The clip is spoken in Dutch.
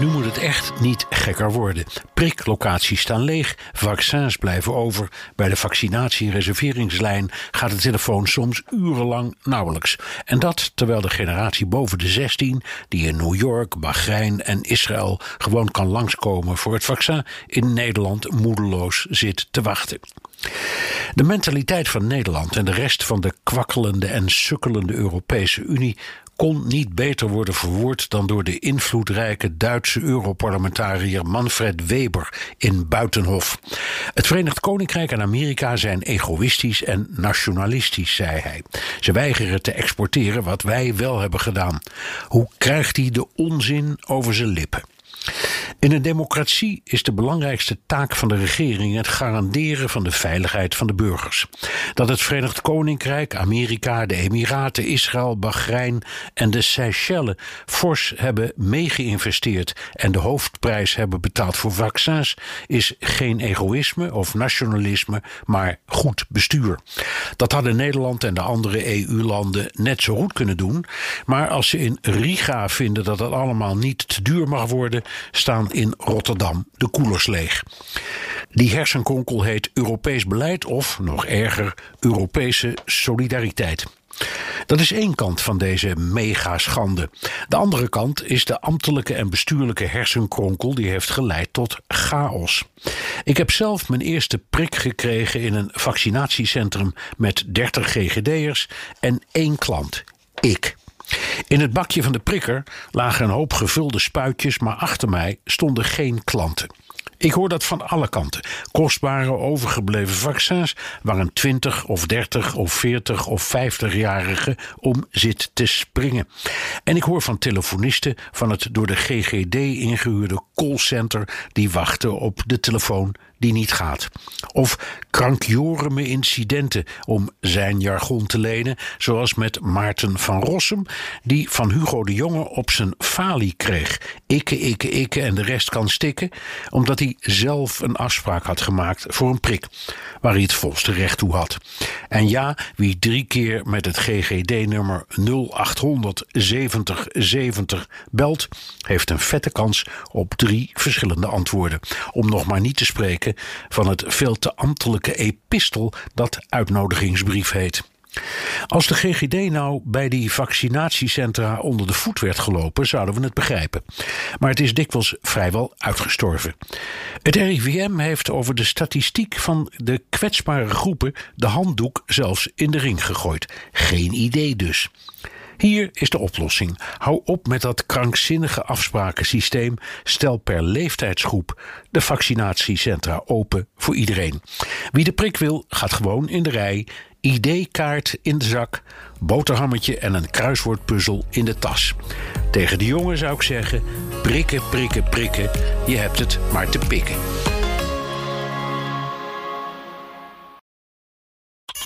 Nu moet het echt niet gekker worden. Priklocaties staan leeg, vaccins blijven over. Bij de vaccinatie- en reserveringslijn gaat de telefoon soms urenlang nauwelijks. En dat terwijl de generatie boven de 16, die in New York, Bahrein en Israël gewoon kan langskomen voor het vaccin, in Nederland moedeloos zit te wachten. De mentaliteit van Nederland en de rest van de kwakkelende en sukkelende Europese Unie kon niet beter worden verwoord dan door de invloedrijke Duitse Europarlementariër Manfred Weber in Buitenhof. Het Verenigd Koninkrijk en Amerika zijn egoïstisch en nationalistisch, zei hij. Ze weigeren te exporteren wat wij wel hebben gedaan. Hoe krijgt hij de onzin over zijn lippen? In een democratie is de belangrijkste taak van de regering het garanderen van de veiligheid van de burgers. Dat het Verenigd Koninkrijk, Amerika, de Emiraten, Israël, Bahrein en de Seychelles fors hebben meegeïnvesteerd en de hoofdprijs hebben betaald voor vaccins, is geen egoïsme of nationalisme, maar goed bestuur. Dat hadden Nederland en de andere EU-landen net zo goed kunnen doen, maar als ze in Riga vinden dat het allemaal niet te duur mag worden, staan in Rotterdam de koelers leeg. Die hersenkonkel heet Europees beleid of, nog erger, Europese solidariteit. Dat is één kant van deze megaschande. De andere kant is de ambtelijke en bestuurlijke hersenkronkel die heeft geleid tot chaos. Ik heb zelf mijn eerste prik gekregen in een vaccinatiecentrum met 30 GGD'ers en één klant. Ik. In het bakje van de prikker lagen een hoop gevulde spuitjes, maar achter mij stonden geen klanten. Ik hoor dat van alle kanten. Kostbare overgebleven vaccins waar een 20 of 30 of 40 of 50-jarige om zit te springen. En ik hoor van telefonisten van het door de GGD ingehuurde callcenter die wachten op de telefoon die niet gaat. Of krankjoreme incidenten, om zijn jargon te lenen, zoals met Maarten van Rossum, die van Hugo de Jonge op zijn falie kreeg. Ikke, ikke, ikke en de rest kan stikken, omdat hij zelf een afspraak had gemaakt voor een prik, waar hij het volste recht toe had. En ja, wie drie keer met het GGD-nummer 0800 70 70 belt, heeft een vette kans op drie verschillende antwoorden. Om nog maar niet te spreken van het veel te ambtelijke epistel dat uitnodigingsbrief heet. Als de GGD nou bij die vaccinatiecentra onder de voet werd gelopen, zouden we het begrijpen. Maar het is dikwijls vrijwel uitgestorven. Het RIVM heeft over de statistiek van de kwetsbare groepen de handdoek zelfs in de ring gegooid. Geen idee dus. Hier is de oplossing. Hou op met dat krankzinnige afsprakensysteem. Stel per leeftijdsgroep de vaccinatiecentra open voor iedereen. Wie de prik wil, gaat gewoon in de rij. ID-kaart in de zak, boterhammetje en een kruiswoordpuzzel in de tas. Tegen de jongen zou ik zeggen: prikken, prikken, prikken. Je hebt het maar te pikken.